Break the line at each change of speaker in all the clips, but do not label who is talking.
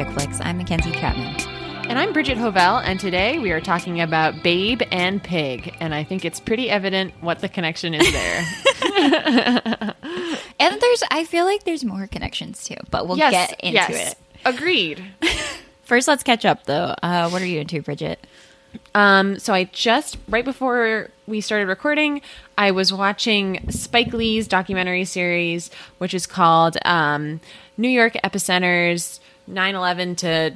and welcome to Chick Flicks. I'm Mackenzie Chapman.
And I'm Bridget Hovell, and today we are talking about Babe and Pig, and I think it's pretty evident what the connection is there.
And there's, I feel like there's more connections too, but we'll
yes,
get into
yes.
it.
Agreed.
First, let's catch up though. Uh, what are you into, Bridget?
Um, so I just right before we started recording, I was watching Spike Lee's documentary series, which is called um, New York Epicenters 9/11 to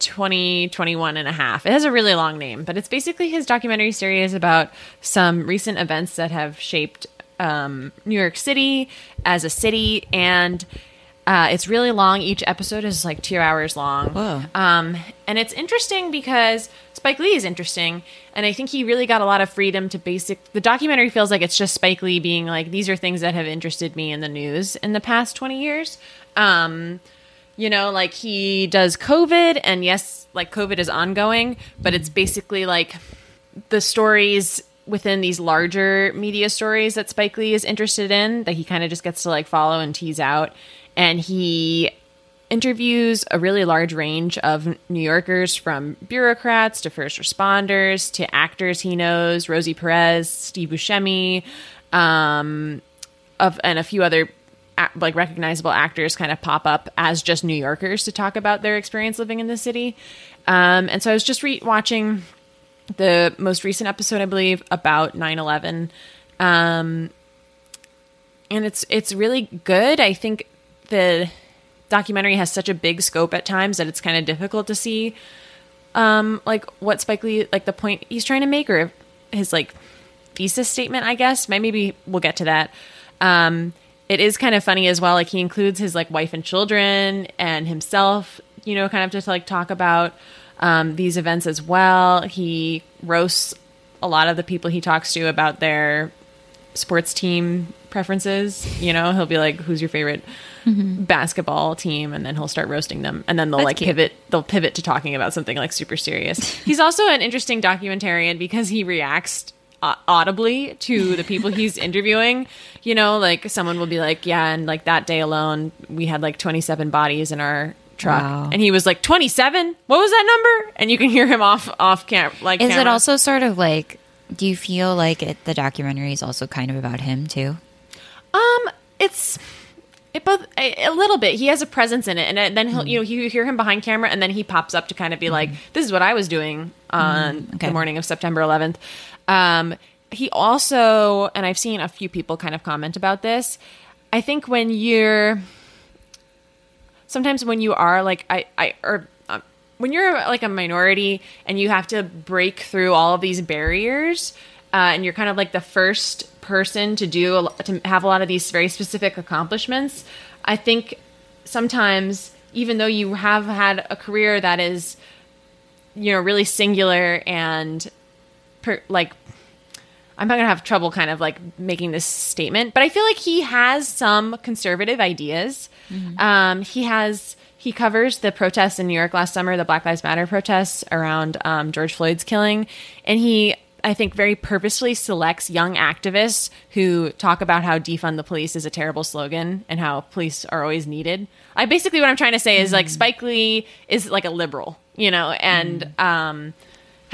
2021 and a half. It has a really long name, but it's basically his documentary series about some recent events that have shaped um, New York City as a city and uh, it's really long. Each episode is like two hours long. Um, and it's interesting because Spike Lee is interesting, and I think he really got a lot of freedom to basic. The documentary feels like it's just Spike Lee being like, "These are things that have interested me in the news in the past twenty years." Um, you know, like he does COVID, and yes, like COVID is ongoing, but it's basically like the stories within these larger media stories that Spike Lee is interested in that he kind of just gets to like follow and tease out. And he interviews a really large range of New Yorkers from bureaucrats to first responders to actors he knows, Rosie Perez, Steve Buscemi, um, of and a few other like recognizable actors kind of pop up as just New Yorkers to talk about their experience living in the city. Um, and so I was just re- watching the most recent episode, I believe, about 9-11. Um, and it's it's really good. I think the documentary has such a big scope at times that it's kind of difficult to see um like what Spike Lee like the point he's trying to make or his like thesis statement, I guess. Maybe we'll get to that. Um it is kind of funny as well like he includes his like wife and children and himself, you know, kind of just like talk about um these events as well. He roasts a lot of the people he talks to about their sports team preferences. You know, he'll be like, "Who's your favorite basketball team?" and then he'll start roasting them, and then they'll
That's
like
cute.
pivot. They'll pivot to talking about something like super serious. he's also an interesting documentarian because he reacts audibly to the people he's interviewing. You know, like someone will be like, "Yeah," and like that day alone, we had like twenty seven bodies in our truck,
Wow.
and he was like, 27? What was that number?" And you can hear him off off cam like.
Is it also sort of like? Do you feel like it, the documentary is also kind of about him too?
Um, it's it both a, a little bit. He has a presence in it, and uh, then he'll mm. you know you hear him behind camera, and then he pops up to kind of be like, mm-hmm. "This is what I was doing on mm,
okay.
the morning of September 11th." Um, he also, and I've seen a few people kind of comment about this. I think when you're sometimes when you are like I I or um, when you're like a minority and you have to break through all of these barriers uh, and you're kind of like the first person to do a, to have a lot of these very specific accomplishments i think sometimes even though you have had a career that is you know really singular and per, like I'm not gonna have trouble kind of like making this statement, but I feel like he has some conservative ideas. Um, he has he covers the protests in New York last summer, the Black Lives Matter protests around um, George Floyd's killing, and he I think very purposely selects young activists who talk about how defund the police is a terrible slogan and how police are always needed. I basically what I'm trying to say is like Spike Lee is like a liberal, you know, and um,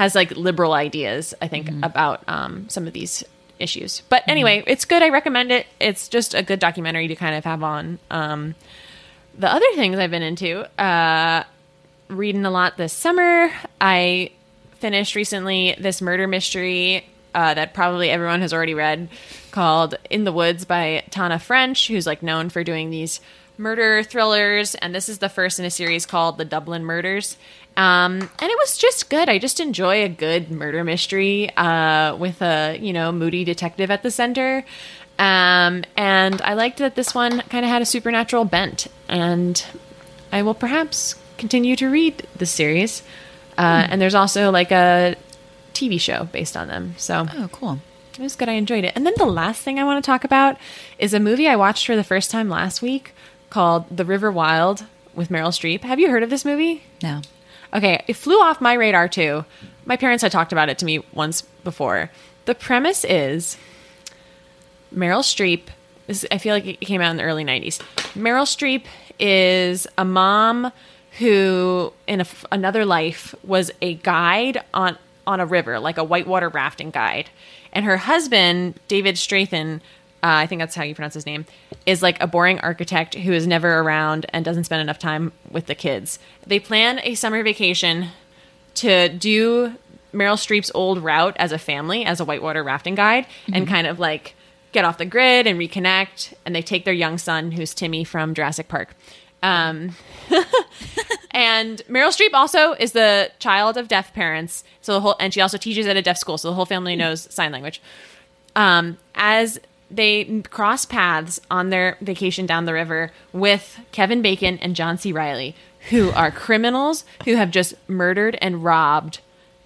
has like liberal ideas, I think, about um, some of these issues. But anyway, it's good. I recommend it. It's just a good documentary to kind of have on. Um, the other things I've been into, uh, reading a lot this summer. I finished recently this murder mystery uh, that probably everyone has already read called In the Woods by Tana French, who's like known for doing these murder thrillers. And this is the first in a series called The Dublin Murders. Um, and it was just good. I just enjoy a good murder mystery uh, with a you know moody detective at the center. Um, and I liked that this one kind of had a supernatural bent. And I will perhaps continue to read this series. Uh, And there's also like a TV show based on them. So
Oh, cool.
it was good. I enjoyed it. And then the last thing I want to talk about is a movie I watched for the first time last week called The River Wild with Meryl Streep. Have you heard of this movie?
No.
Okay, it flew off my radar too. My parents had talked about it to me once before. The premise is Meryl Streep. Is, I feel like it came out in the early '90s. Meryl Streep is a mom who in a another life was a guide on on a river, like a whitewater rafting guide, and her husband David Strathairn, uh, I think that's how you pronounce his name, is like a boring architect who is never around and doesn't spend enough time with the kids. They plan a summer vacation to do Meryl Streep's old route as a family, as a whitewater rafting guide, and kind of like get off the grid and reconnect. And they take their young son, who's Timmy from Jurassic Park. Um, and Meryl Streep also is the child of deaf parents, so the whole and she also teaches at a deaf school, so the whole family knows sign language. Um, as they cross paths on their vacation down the river with Kevin Bacon and John C. Reilly, who are criminals who have just murdered and robbed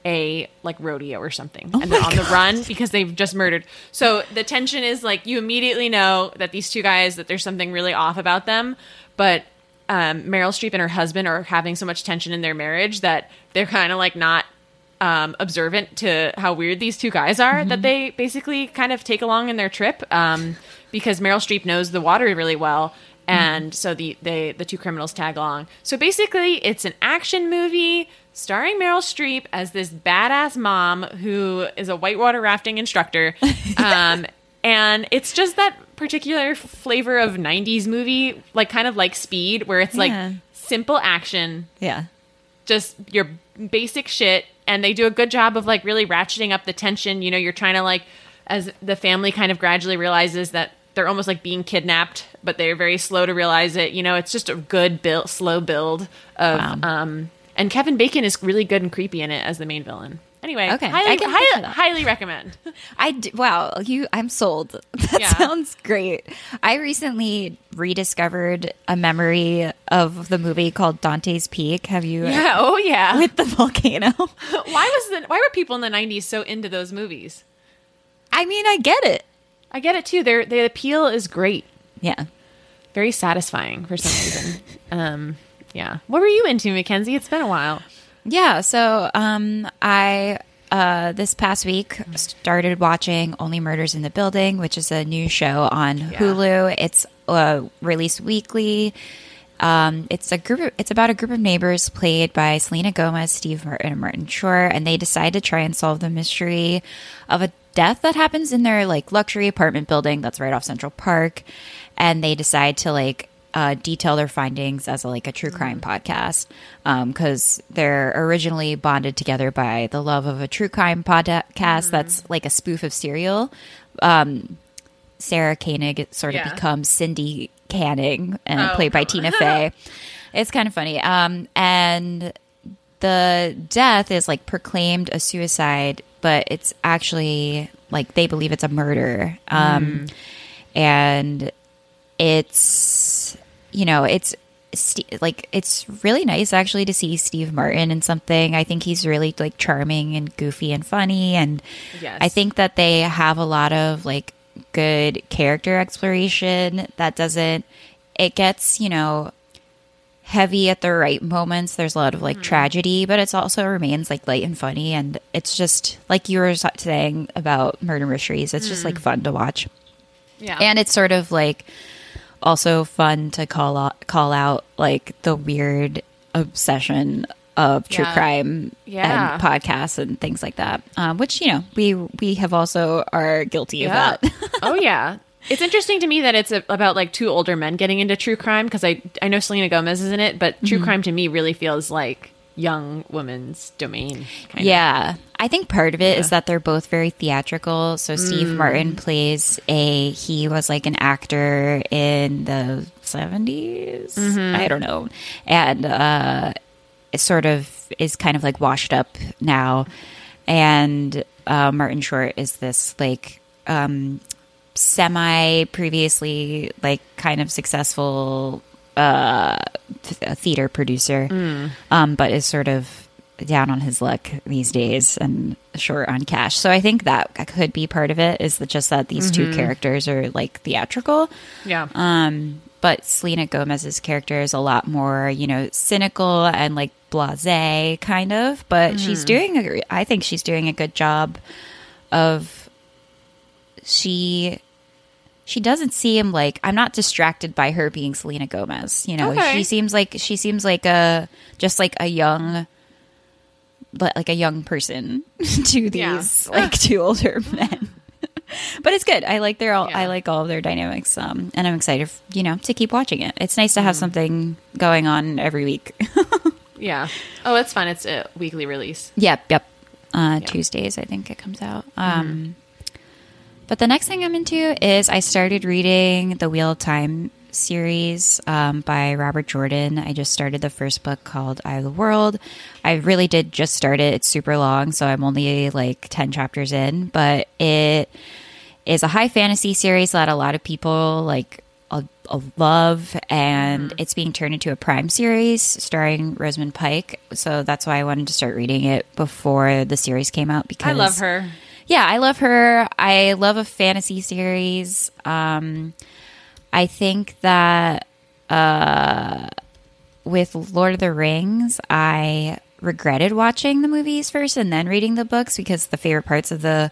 a like rodeo or something. And they're on the run because they've just murdered. So the tension is like you immediately know that these two guys that there's something really off about them. But um, meryl streep and her husband are having so much tension in their marriage that they're kind of like not um, observant to how weird these two guys are that they basically kind of take along in their trip um, because meryl streep knows the water really well and so the they the two criminals tag along. So basically, it's an action movie starring Meryl Streep as this badass mom who is a whitewater rafting instructor, um, and it's just that particular flavor of '90s movie, like kind of like Speed, where it's
Yeah.
like simple action,
Yeah.
just your basic shit and they do a good job of like really ratcheting up the tension. You know you're trying to like as the family kind of gradually realizes that they're almost like being kidnapped but they're very slow to realize it. You know it's just a good build slow build of
Wow.
um and kevin bacon is really good and creepy in it as the main villain anyway
Okay,
highly, highly, highly recommend
I d- wow, you I'm sold. That
Yeah.
sounds great. I recently rediscovered a memory of the movie called Dante's Peak. Have you
yeah oh yeah
with the volcano?
why was the why were people in the 90s so into those movies
I mean, I get it.
i get it too their the appeal is great
Yeah.
very satisfying for some reason. um, yeah. What were you into, Mackenzie? It's been a while.
Yeah, so um I uh this past week started watching Only Murders in the Building, which is a new show on Hulu. It's uh released weekly. Um it's a group of, it's about a group of neighbors played by Selena Gomez, Steve Martin, and Martin Short, and they decide to try and solve the mystery of a death that happens in their like luxury apartment building that's right off Central Park. And they decide to like uh, detail their findings as a, like a true crime podcast because they're originally bonded together by the love of a true crime podcast that's like a spoof of Serial. Um, Sarah Koenig sort of
Yeah.
becomes Cindy Canning, and
Oh,
played by Tina Fey. It's kind of funny. Um, and the death is like proclaimed a suicide, but it's actually like they believe it's a murder. Um, and it's you know it's like it's really nice actually to see Steve Martin in something. I think he's really like charming and goofy and funny, and
Yes.
I think that they have a lot of like good character exploration that doesn't. It gets you know heavy at the right moments. There's a lot of like hmm. tragedy, but it's also remains like light and funny, and it's just like you were saying about murder mysteries. It's just like hmm. fun to watch
Yeah.
and it's sort of like also fun to call out, call out like the weird obsession of true
Yeah.
crime
Yeah.
and podcasts and things like that um, which you know we we have also are guilty
yeah.
of that
oh, yeah. It's interesting to me that it's a, about like two older men getting into true crime because I, I know Selena Gomez is in it, but true
Mm-hmm.
crime to me really feels like young woman's domain. Kind of.
yeah i think part of it is that they're both very theatrical so steve
Mm.
martin plays a he was like an actor in the 70s
Mm-hmm.
i don't know and uh it sort of is kind of like washed up now and uh, martin short is this like um semi previously like kind of successful uh th- theater producer um but is sort of down on his luck these days and short on cash so i think that could be part of it is that just that these two characters are like theatrical
Yeah.
um, but Selena Gomez's character is a lot more, you know, cynical and like blasé kind of. But she's doing, a, I think she's doing a good job of. She she doesn't seem like I'm not distracted by her being Selena Gomez. You know,
Okay.
she seems like she seems like a just like a young, but like a young person to
Yeah.
these like two older men. but it's good. I like their all.
Yeah.
I like all of their dynamics. Um, and I'm excited, you know, to keep watching it. It's nice to have something going on every week.
Yeah. Oh, it's fun. It's a weekly release.
Yep, yep. Uh, Tuesdays, I think it comes out. Um, But the next thing I'm into is I started reading the Wheel of Time series um, by Robert Jordan. I just started the first book called Eye of the World. I really did just start it. It's super long, so I'm only like 10 chapters in, but it is a high fantasy series that a lot of people like a, a love and it's being turned into a prime series starring Rosamund Pike. So that's why I wanted to start reading it before the series came out because
I love her.
Yeah, I love her. I love a fantasy series. Um, I think that uh, with Lord of the Rings, I regretted watching the movies first and then reading the books because the favorite parts of the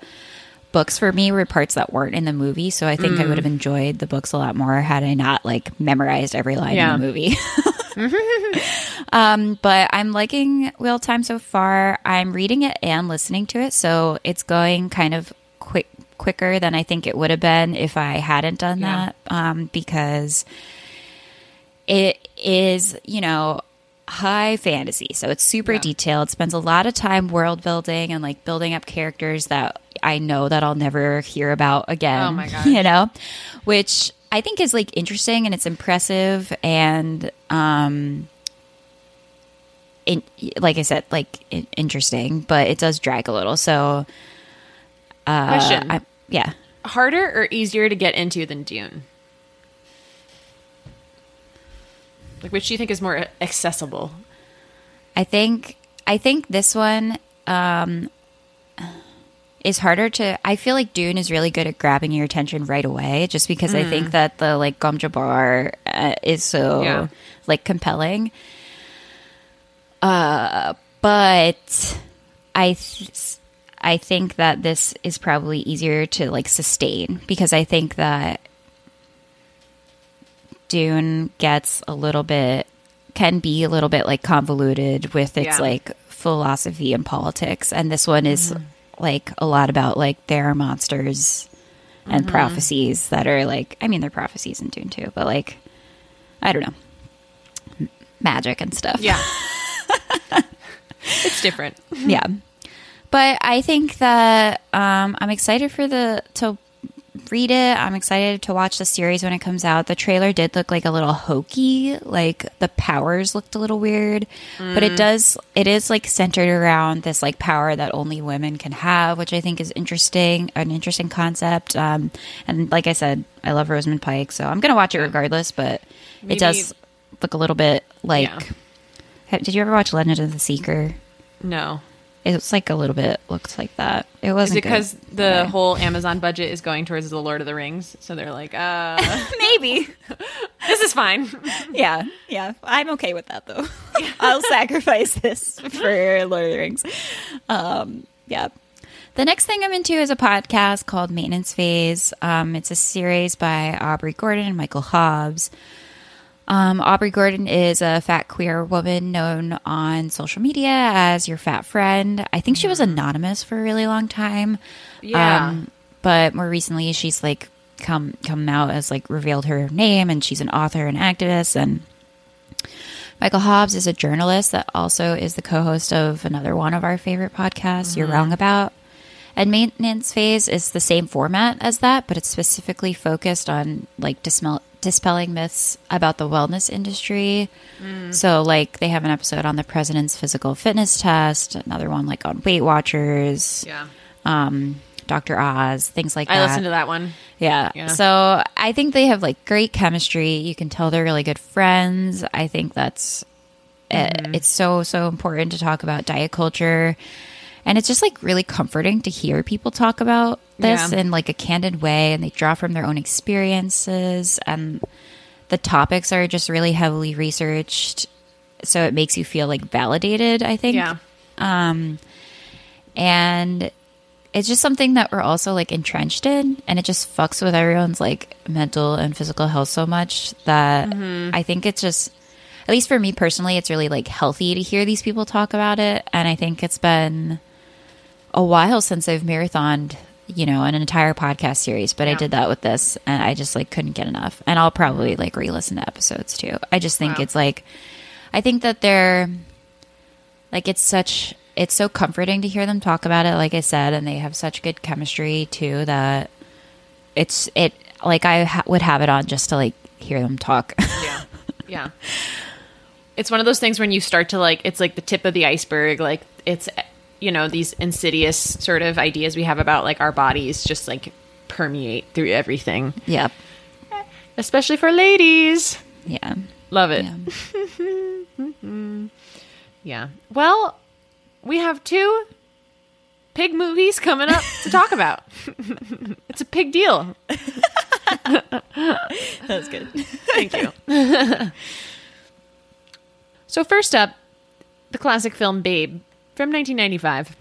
books for me were parts that weren't in the movie. So I think I would have enjoyed the books a lot more had I not like memorized every line
Yeah.
in the movie. Um, but I'm liking Wheel Time so far. I'm reading it and listening to it, so it's going kind of quick quicker than I think it would have been if I hadn't done
Yeah.
that. Um, because it is, you know, high fantasy, so it's super
Yeah.
detailed. Spends a lot of time world building and like building up characters that I know that I'll never hear about again.
Oh my gosh.
You know, which I think is like interesting and it's impressive and um in, like I said, like interesting, but it does drag a little. So, uh,
Question.
I, yeah,
Harder or easier to get into than Dune? Like, which do you think is more accessible?
I think I think this one um, is harder to. I feel like Dune is really good at grabbing your attention right away, just because I think that the like Gom Jabbar uh, is so
Yeah.
like compelling. Uh, but I. Th- I think that this is probably easier to like sustain because I think that Dune gets a little bit can be a little bit like convoluted with its
Yeah.
like philosophy and politics and this one is like a lot about like there are monsters and prophecies that are like I mean they're prophecies in Dune too but like I don't know magic and stuff
Yeah. it's different.
yeah but i think that um, i'm excited for the to read it. I'm excited to watch the series when it comes out. The trailer did look like a little hokey like the powers looked a little weird but it does it is like centered around this like power that only women can have which i think is interesting an interesting concept um, and like i said i love rosamund pike so i'm gonna watch it regardless but
Maybe-
it does look a little bit like
Yeah.
Did you ever watch legend of the seeker?
No.
It's like a little bit looks like that. It wasn't
it because the whole Amazon budget is going towards the Lord of the Rings? So they're like, uh,
maybe?
this is fine.
yeah, yeah. I'm okay with that though. I'll sacrifice this for Lord of the Rings. Um, yeah. The next thing I'm into is a podcast called Maintenance Phase. Um, it's a series by Aubrey Gordon and Michael Hobbs. Um, Aubrey Gordon is a fat queer woman known on social media as your fat friend. I think she was anonymous for a really long time.
Yeah.
Um, but more recently, she's like come come out as like revealed her name, and she's an author and activist. And Michael Hobbs is a journalist that also is the co-host of another one of our favorite podcasts, You're Wrong About. And maintenance phase is the same format as that, but it's specifically focused on like dispel- dispelling myths about the wellness industry. So, like, they have an episode on the president's physical fitness test, another one like on Weight Watchers,
yeah.
um, Dr. Oz, things like
I
that.
I listened to that one.
Yeah.
Yeah.
So I think they have like great chemistry. You can tell they're really good friends. I think that's uh it's so so important to talk about diet culture. And it's just like really comforting to hear people talk about this
Yeah.
in like a candid way and they draw from their own experiences and the topics are just really heavily researched so it makes you feel like validated, I think
Yeah.
um, and it's just something that we're also like entrenched in and it just fucks with everyone's like mental and physical health so much that
Mm-hmm.
I think it's just at least for me personally it's really like healthy to hear these people talk about it and I think it's been a while since I've marathoned you know an entire podcast series but I did that with this and I just like couldn't get enough and I'll probably like re-listen to episodes too I just think
Wow.
it's like I think that they're like it's such it's so comforting to hear them talk about it like i said and they have such good chemistry too that it's it like i ha- would have it on just to like hear them talk
Yeah. Yeah. It's one of those things when you start to like it's like the tip of the iceberg like it's you know these insidious sort of ideas we have about like our bodies just like permeate through everything.
Yep.
Especially for ladies.
Yeah.
Love it.
Yeah.
Yeah. Well we have two pig movies coming up to talk about. It's a pig deal.
That's good.
Thank you. so, first up, the classic film Babe from 1995.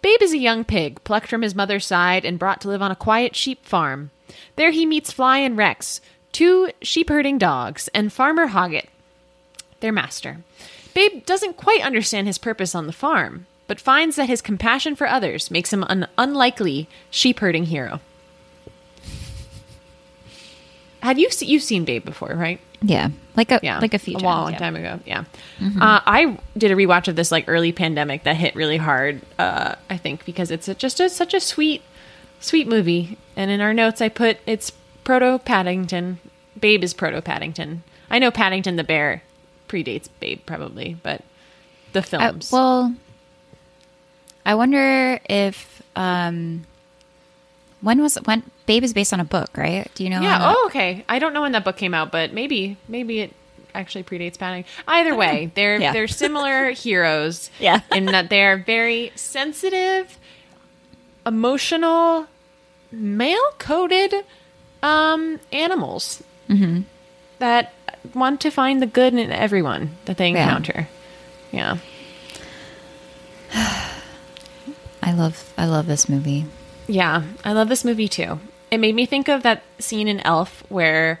Babe is a young pig plucked from his mother's side and brought to live on a quiet sheep farm. There he meets Fly and Rex, two sheep herding dogs, and Farmer Hoggett, their master. Babe doesn't quite understand his purpose on the farm, but finds that his compassion for others makes him an unlikely sheep herding hero. Had you se- you've seen Babe before, right?
Yeah like a
yeah,
like a few
a
times,
long
yeah.
time ago. Yeah, uh, I did a rewatch of this like early pandemic that hit really hard. Uh, I think because it's a, just a, such a sweet, sweet movie. And in our notes, I put it's proto Paddington. Babe is proto Paddington. I know Paddington the bear predates Babe probably, but the
I-
films.
well i wonder if um when was when babe is based on a book right do you know
yeah.
that-
Oh, okay. I don't know when that book came out, but maybe maybe it actually predates Paddington. Either way, they're
Yeah.
they're similar heroes.
Yeah.
in that they're very sensitive, emotional, male coded um, animals
Mm-hmm.
that want to find the good in everyone that they
Yeah.
encounter. Yeah.
i love i love this movie
Yeah, I love this movie too. It made me think of that scene in Elf where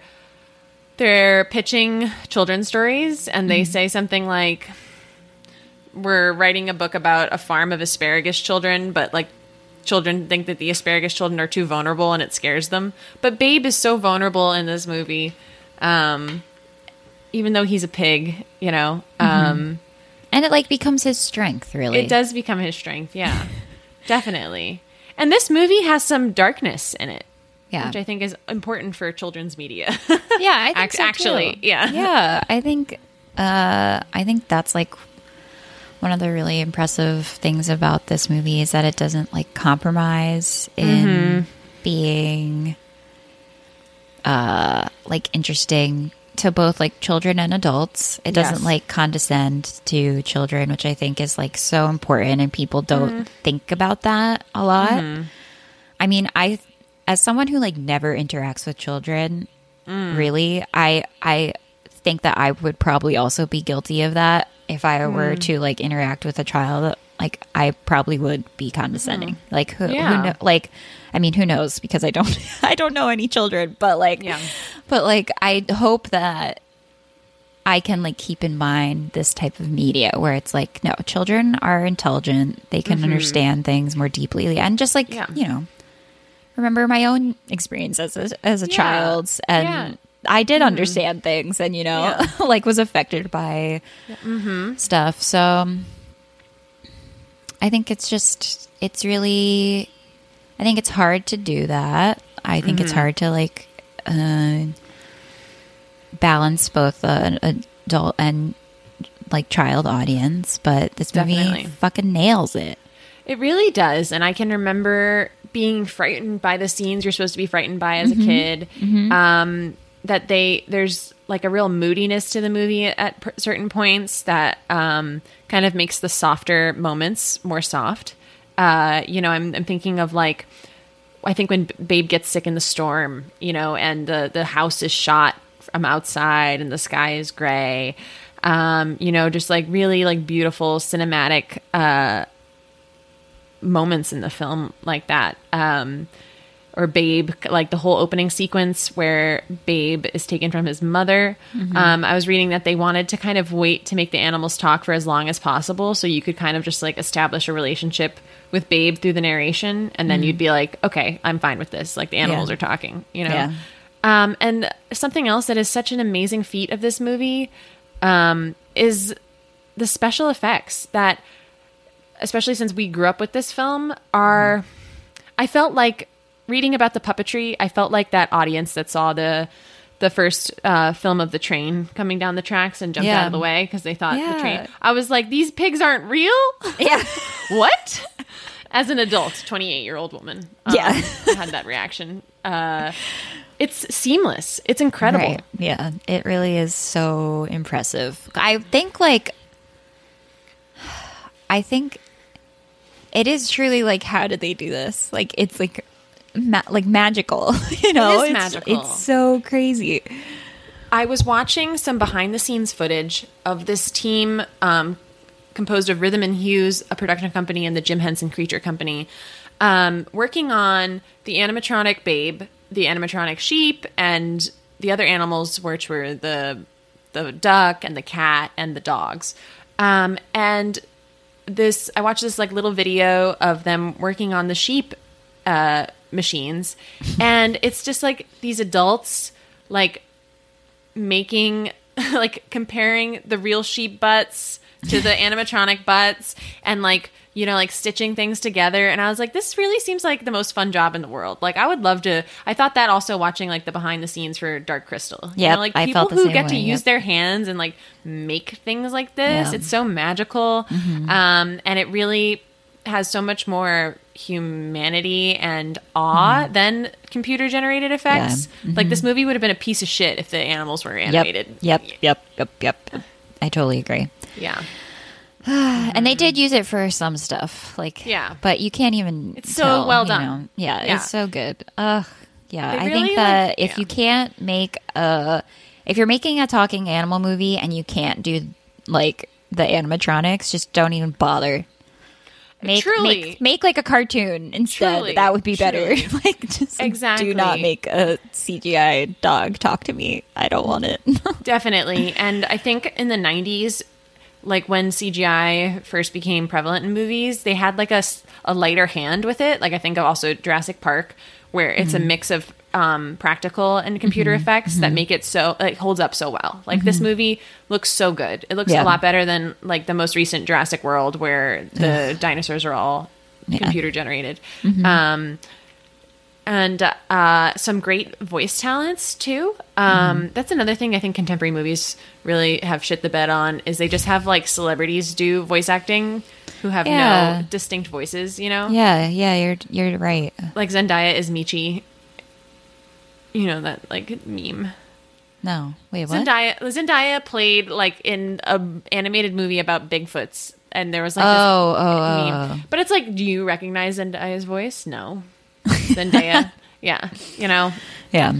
they're pitching children's stories and they say something like, We're writing a book about a farm of asparagus children, but like children think that the asparagus children are too vulnerable and it scares them. But Babe is so vulnerable in this movie, um, even though he's a pig, you know. Um,
and it like becomes his strength really
it does become his strength, yeah. Definitely. And this movie has some darkness in it.
Yeah.
Which I think is important for children's media.
Yeah, I think so,
actually,
too.
yeah.
yeah. I think, uh, I think that's like one of the really impressive things about this movie is that it doesn't like compromise in
Mm-hmm.
being, uh, like interesting to both like children and adults. It doesn't
Yes.
like condescend to children, which I think is like so important, and people don't
Mm-hmm.
think about that a lot. I mean, I as someone who like never interacts with children,
Mm.
really, I I think that I would probably also be guilty of that if I
Mm.
were to like interact with a child. Like I probably would be condescending. Like who,
Mm. Yeah.
who know, like I mean, who knows because I don't I don't know any children, but like
Yeah.
but like I hope that I can like keep in mind this type of media where it's like no, children are intelligent, they can understand things more deeply and just like,
Mm-hmm. Yeah.
you know, remember my own experience as a, as a
Yeah.
child and
Yeah. Mm-hmm.
I did understand things and you know like was affected by
Mm-hmm.
stuff. So I think it's just it's really I think it's hard to do that. I think
Mm-hmm.
it's hard to like uh, balance both an adult and like child audience, but this movie
Definitely.
fucking nails it.
It really does. And I can remember being frightened by the scenes you're supposed to be frightened by as a kid. Um, that they, there's like a real moodiness to the movie at per- certain points that um, kind of makes the softer moments more soft. Uh, you know, I'm, I'm thinking of like, I think when Babe gets sick in the storm, you know, and the, the house is shot from outside and the sky is gray. Um, you know, just like really like beautiful cinematic uh moments in the film like that. Um, or Babe, like the whole opening sequence where Babe is taken from his mother. Um, I was reading that they wanted to kind of wait to make the animals talk for as long as possible, so you could kind of just like establish a relationship with Babe through the narration, and then you'd be like, okay, I'm fine with this. Like the animals
Yeah.
are talking, you know.
Yeah.
Um, and something else that is such an amazing feat of this movie um, is the special effects that, especially since we grew up with this film, are. I felt like reading about the puppetry. I felt like that audience that saw the the first uh, film of the train coming down the tracks and jumped
Yeah.
out of the way because they thought the train. I was like, these pigs aren't real.
Yeah.
what? As an adult, twenty eight year old woman, um,
Yeah.
I had that reaction. Uh, it's seamless. It's incredible.
Right. Yeah. It really is so impressive. I think like I think it is truly like how did they do this? Like it's like ma- like magical, you know?
is
it's,
magical.
It's so crazy.
I was watching some behind the scenes footage of this team um, composed of Rhythm and Hues, a production company, and the Jim Henson Creature Company, um, working on the animatronic babe, the animatronic sheep, and the other animals, which were the the duck and the cat and the dogs. Um, and this, I watched this like little video of them working on the sheep uh, machines, and it's just like these adults like making like comparing the real sheep butts to the animatronic butts and like you know like stitching things together and i was like this really seems like the most fun job in the world like i would love to i thought that also watching like the behind the scenes for dark crystal you
Yep,
know, like people who get to
way,
use their hands and like make things like this
Yeah. Mm-hmm.
it's so magical um and it really has so much more humanity and awe than computer generated effects
Mm-hmm.
like this movie would have been a piece of shit if the animals were animated
Yep. Yep. Yep. Yep. Yep. I totally agree.
yeah
And they did mm. use it for some stuff, like
Yeah.
but you can't even.
It's so
tell,
well
you
done.
know. Yeah,
Yeah.
it's so good. Ugh, yeah.
They
I think that
like-
if
yeah.
you can't make a, if you're making a talking animal movie and you can't do like the animatronics, just don't even bother. Make,
Truly.
make make like a cartoon instead.
Truly.
That would be better. Like just
Exactly.
do not make a CGI dog talk to me. I don't want it.
Definitely. And I think in the 90s, like when CGI first became prevalent in movies, they had like a, a lighter hand with it. Like I think of also Jurassic Park, where it's a mm-hmm. mix of um, practical and computer mm-hmm. effects that mm-hmm. make it so, like, holds up so well. Like this movie looks so good. It looks
Yeah.
a lot better than like the most recent Jurassic World, where the dinosaurs are all computer generated. Um, and uh, some great voice talents too. Um, That's another thing I think contemporary movies really have shit the bed on is they just have like celebrities do voice acting who have
Yeah.
no distinct voices. You know,
yeah, yeah, you're you're right.
like Zendaya is Meechee. You know that like meme.
No, wait, what?
Zendaya Zendaya played like in a animated movie about Bigfoots, and there was like
Oh,
this
oh,
meme.
oh.
But it's like, do you recognize Zendaya's voice? No, Zendaya. yeah, you know,
Yeah.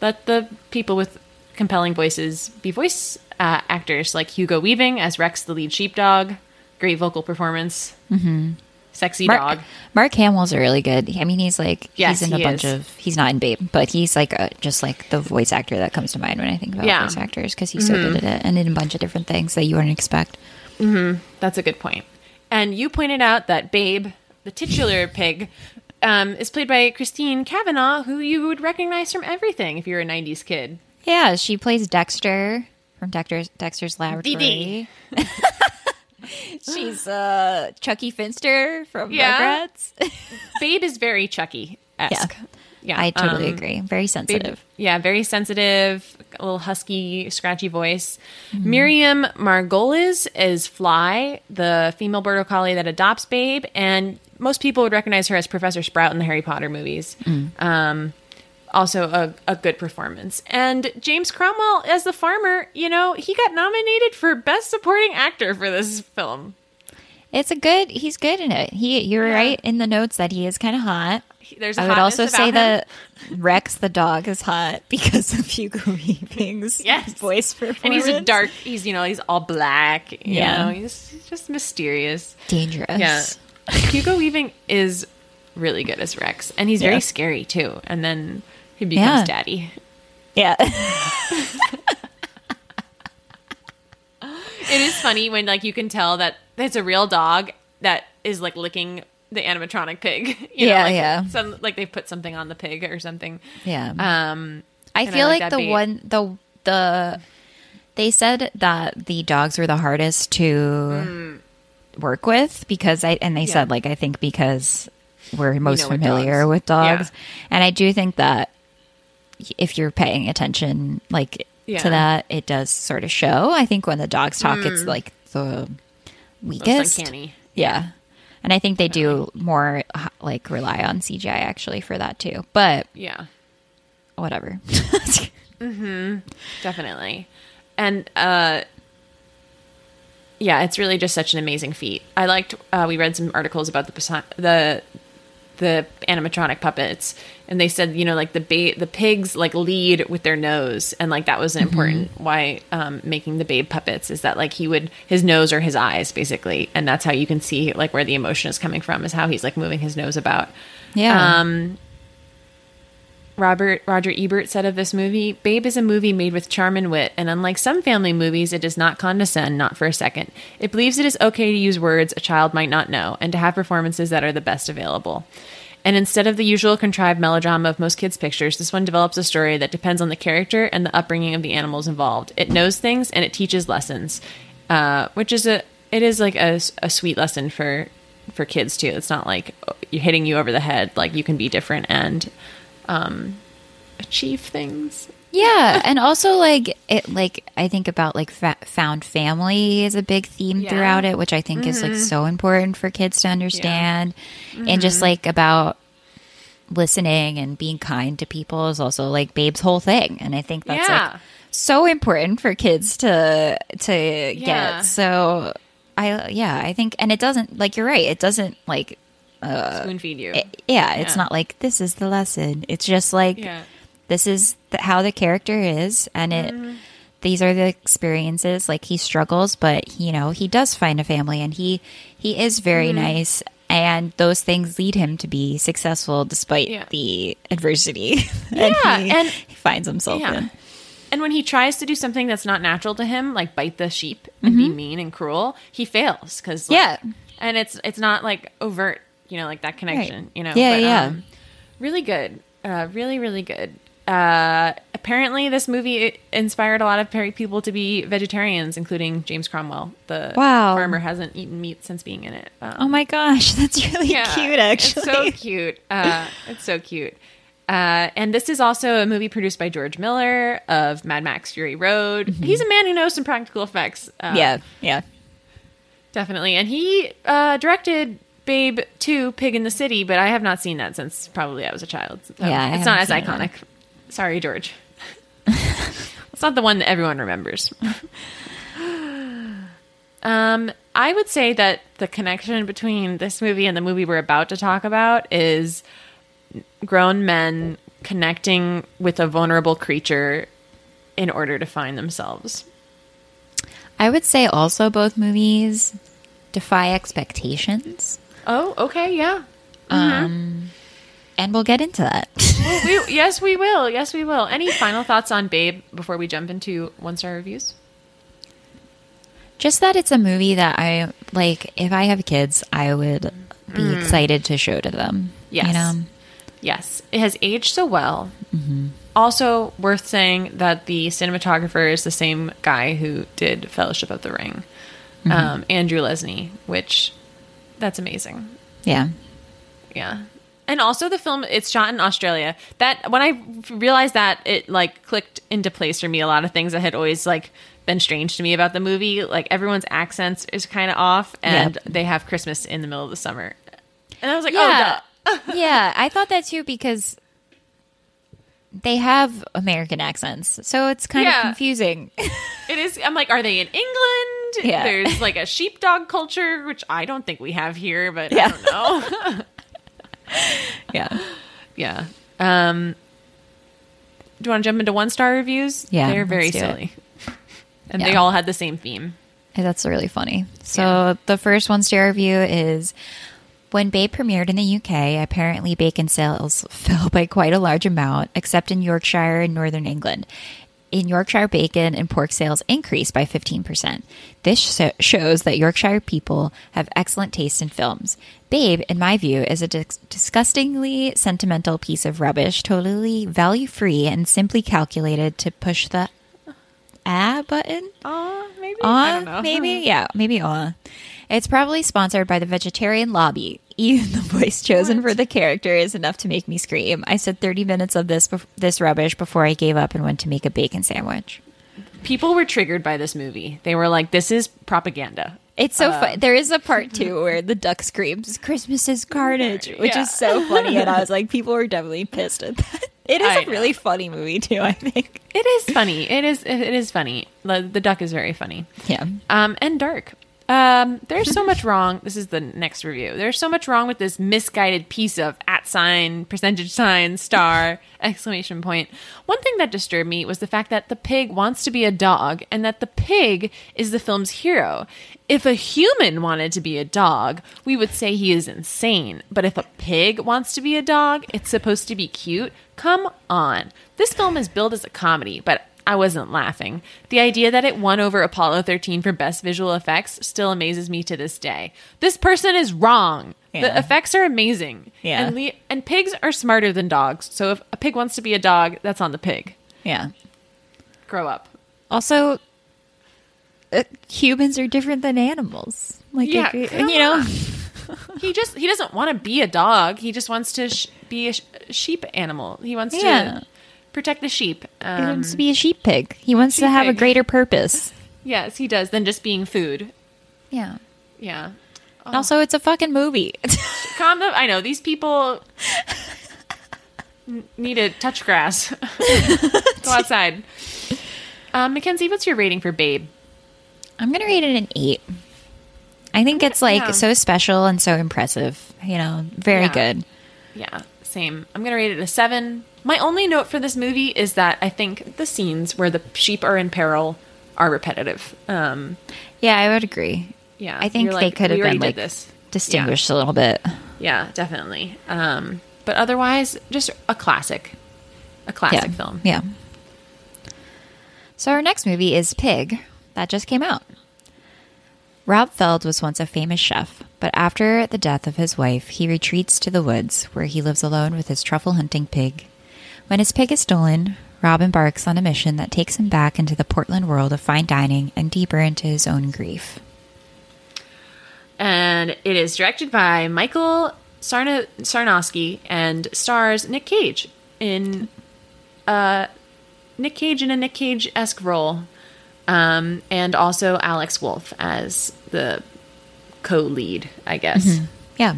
let the people with compelling voices be voice uh, actors, like Hugo Weaving as Rex, the lead sheepdog. Great vocal performance. Mm-hmm. Sexy
Mark,
dog.
Mark Hamill's a really good. I mean, he's like
Yes,
he's in a
he
bunch
is.
of. He's not in Babe, but he's like a, just like the voice actor that comes to mind when I think about
Yeah. Mm-hmm.
voice actors because he's so good at it and in a bunch of different things that you wouldn't expect.
That's a good point. And you pointed out that Babe, the titular pig, um, is played by Christine Cavanaugh, who you would recognize from everything if you're a 90s kid.
Yeah, she plays Dexter from Dexter's Dexter's Laboratory. She's uh, Chuckie Finster from
Yeah.
Rugrats.
Babe is very Chuckie esque. Yeah.
I totally
um,
agree. Very
Babe-
sensitive.
yeah, very sensitive, a little husky, scratchy voice.
Mm-hmm.
Miriam Margolyes is Fly, the female border collie that adopts Babe, and most people would recognize her as Professor Sprout in the Harry Potter movies.
Mm.
Um, also, a, a good performance. And James Cromwell as the farmer, you know, he got nominated for Best Supporting Actor for this film.
It's a good. He's good in it. He, you're
Yeah.
right in the notes that he is kind of hot.
He- There's a
I would also say
him.
that Rex the dog is hot because of Hugo Weaving's
Yes.
voice performance.
And he's a dark. He's you know he's all black. You
Yeah.
know, he's, he's just mysterious.
dangerous.
Yeah. Hugo Weaving is really good as Rex, and he's
Yeah.
very scary too. And then he becomes
Yeah.
daddy.
Yeah.
It is funny when like you can tell that it's a real dog that is like licking the animatronic pig. You
Yeah,
know, like,
yeah.
Some like they put something on the pig or something.
yeah.
Um,
I
and I
feel
like
like, the
beat.
one the the they said that the dogs were the hardest to work with because I and they
Mm. Yeah.
said like I think because we're most familiar
dogs.
with dogs.
Yeah.
And I do think that if you're paying attention like
Yeah.
to that, it does sort of show. I think when the dogs talk it's like the weakest. Yeah. And I think they do more like rely on CGI actually for that too. But
Yeah,
whatever.
definitely. And uh, yeah, it's really just such an amazing feat. I liked. Uh, we read some articles about the the the animatronic puppets, and they said you know like the ba- the pigs like lead with their nose, and like that was an important why um, making the babe puppets is that like he would his nose or his eyes basically, and that's how you can see like where the emotion is coming from is how he's like moving his nose about.
yeah.
Um, Robert Roger Ebert said of this movie, "Babe is a movie made with charm and wit, and unlike some family movies, it does not condescend, not for a second. It believes it is okay to use words a child might not know, and to have performances that are the best available." And instead of the usual contrived melodrama of most kids' pictures, this one develops a story that depends on the character and the upbringing of the animals involved. It knows things and it teaches lessons, uh, which is a it is like a, a sweet lesson for for kids too. It's not like oh, hitting you over the head. Like you can be different and um, achieve things.
Yeah, and also like it like I think about like fa- found family is a big theme
Yeah. Mm-hmm.
throughout it, which I think is like so important for kids to understand. And
Mm-hmm.
just like about listening and being kind to people is also like Babe's whole thing. And I think that's
Yeah.
like so important for kids to to
Yeah.
get. So I yeah, I think and it doesn't like you're right, it doesn't like
Spoon feed you.
it- yeah, it's
Yeah.
not like this is the lesson. It's just like
yeah.
this is the, how the character is and it
Mm-hmm.
these are the experiences like he struggles but you know he does find a family and he he is very
Mm-hmm.
nice and those things lead him to be successful despite
Yeah.
the adversity
Yeah,
that he,
and-
he finds himself
Yeah.
in
And when he tries to do something that's not natural to him, like bite the sheep and be mean and cruel, he fails because
Yeah.
and it's it's not like overt, you know, like that connection, you know.
Yeah, yeah.
really good, uh, really really good. Uh, apparently, this movie inspired a lot of people to be vegetarians, including James Cromwell. The
Wow.
farmer hasn't eaten meat since being in it. Um,
oh my gosh that's really cute actually
it's so cute. Uh, it's so cute. Uh, and this is also a movie produced by George Miller of Mad Max Fury Road. He's a man who knows some practical effects. Uh,
Mm-hmm. yeah yeah
definitely. And he uh, directed Babe 2 Pig in the City, but I have not seen that since probably I was a child. So
Yeah,
it's not as iconic. Sorry, George. it's not the one that everyone remembers. Um, I would say that the connection between this movie and the movie we're about to talk about is grown men connecting with a vulnerable creature in order to find themselves.
i would say also both movies defy expectations
Oh, okay, yeah. Mm-hmm.
Um, and we'll get into that
we, yes, we will. Yes, we will. Any final thoughts on Babe before we jump into one star reviews?
just that it's a movie that I like. If I have kids, I would be mm. excited to show to them.
Yes.
you know,
Yes, it has aged so well. Mm-hmm. Also, worth saying that the cinematographer is the same guy who did Fellowship of the Ring, mm-hmm. um, Andrew Lesnie, which that's amazing.
yeah,
Yeah. And also the film it's shot in Australia. That when I realized that it like clicked into place for me a lot of things that had always like been strange to me about the movie, like everyone's accents is kind of off and
Yep.
they have Christmas in the middle of the summer. And I was like, oh,
yeah,
"Oh, duh."
yeah. I thought that too because they have American accents, so it's kind
Yeah.
of confusing.
It is I'm like, are they in England?
Yeah.
There's like a sheepdog culture, which I don't think we have here, but
Yeah.
I don't know.
yeah,
yeah. Um do you want to jump into one star reviews?
Yeah,
They're very
do it.
silly. And they all had the same theme.
that's really funny. So the first one star review is When Babe premiered in the UK, apparently bacon sales fell by quite a large amount, except in Yorkshire and Northern England. In Yorkshire, bacon and pork sales increased by 15%. This sh- shows that Yorkshire people have excellent taste in films. Babe, in my view, is a dis- disgustingly sentimental piece of rubbish, totally value free and simply calculated to push the ah button
Aw, maybe.
Aw, maybe, yeah, maybe aw. It's probably sponsored by the vegetarian lobby. Even the voice chosen for the character is enough to make me scream. I said 30 minutes of this this rubbish before I gave up and went to make a bacon sandwich.
People were triggered by this movie. They were like, "This is propaganda."
It's so
Uh,
fun. There is a part too where the duck screams, "Christmas is carnage," which
Yeah.
is so funny, and I was like, people were definitely pissed at that. It is
I
a really funny movie too. I think.
It is funny. It is. It is funny. The, the duck is very funny.
Yeah.
Um, and dark. Um, there's so much wrong. This is the next review. There's so much wrong with this misguided piece of at sign, percentage sign, star, exclamation point. One thing that disturbed me was the fact that the pig wants to be a dog and that the pig is the film's hero. If a human wanted to be a dog, we would say he is insane. But if a pig wants to be a dog, it's supposed to be cute. Come on. This film is billed as a comedy, but I wasn't laughing. The idea that it won over Apollo 13 for best visual effects still amazes me to this day. This person is wrong. The effects are amazing.
Yeah.
And, le- and pigs are smarter than dogs. So if a pig wants to be a dog, that's on the pig.
Yeah.
Grow up.
Also, uh, humans are different than animals. Like,
Yeah,
if you- you know.
He just he doesn't want to be a dog. He just wants to sh- be a sh- sheep animal. He wants
Yeah.
to protect the sheep.
He
Um,
wants to be a sheep pig. He wants to have a greater purpose.
yes, he does than just being food.
Yeah.
Yeah.
Also, it's a fucking movie.
Calm down. I know these people n- need to touch grass. Go outside. Um, Mackenzie, what's your rating for Babe?
I'm gonna rate it an eight. I think it's like
yeah.
so special and so impressive. You know, very
Yeah.
good.
Yeah, same. I'm gonna rate it a seven. My only note for this movie is that I think the scenes where the sheep are in peril are repetitive. Um,
Yeah, I would agree.
yeah,
I think
you're
they could have been like
this.
distinguished a little bit.
Yeah, definitely. Um, but otherwise, just a classic, a classic
yeah.
film.
Yeah. So our next movie is Pig, that just came out. Rob Feld was once a famous chef, but after the death of his wife, he retreats to the woods where he lives alone with his truffle hunting pig. When his pig is stolen, Rob embarks on a mission that takes him back into the Portland world of fine dining and deeper into his own grief.
and it is directed by Michael Sarna- Sarnoski and stars Nick Cage in uh, Nick Cage in a Nick Cage esque role, um, and also Alex Wolff as the co-lead, I guess.
Yeah.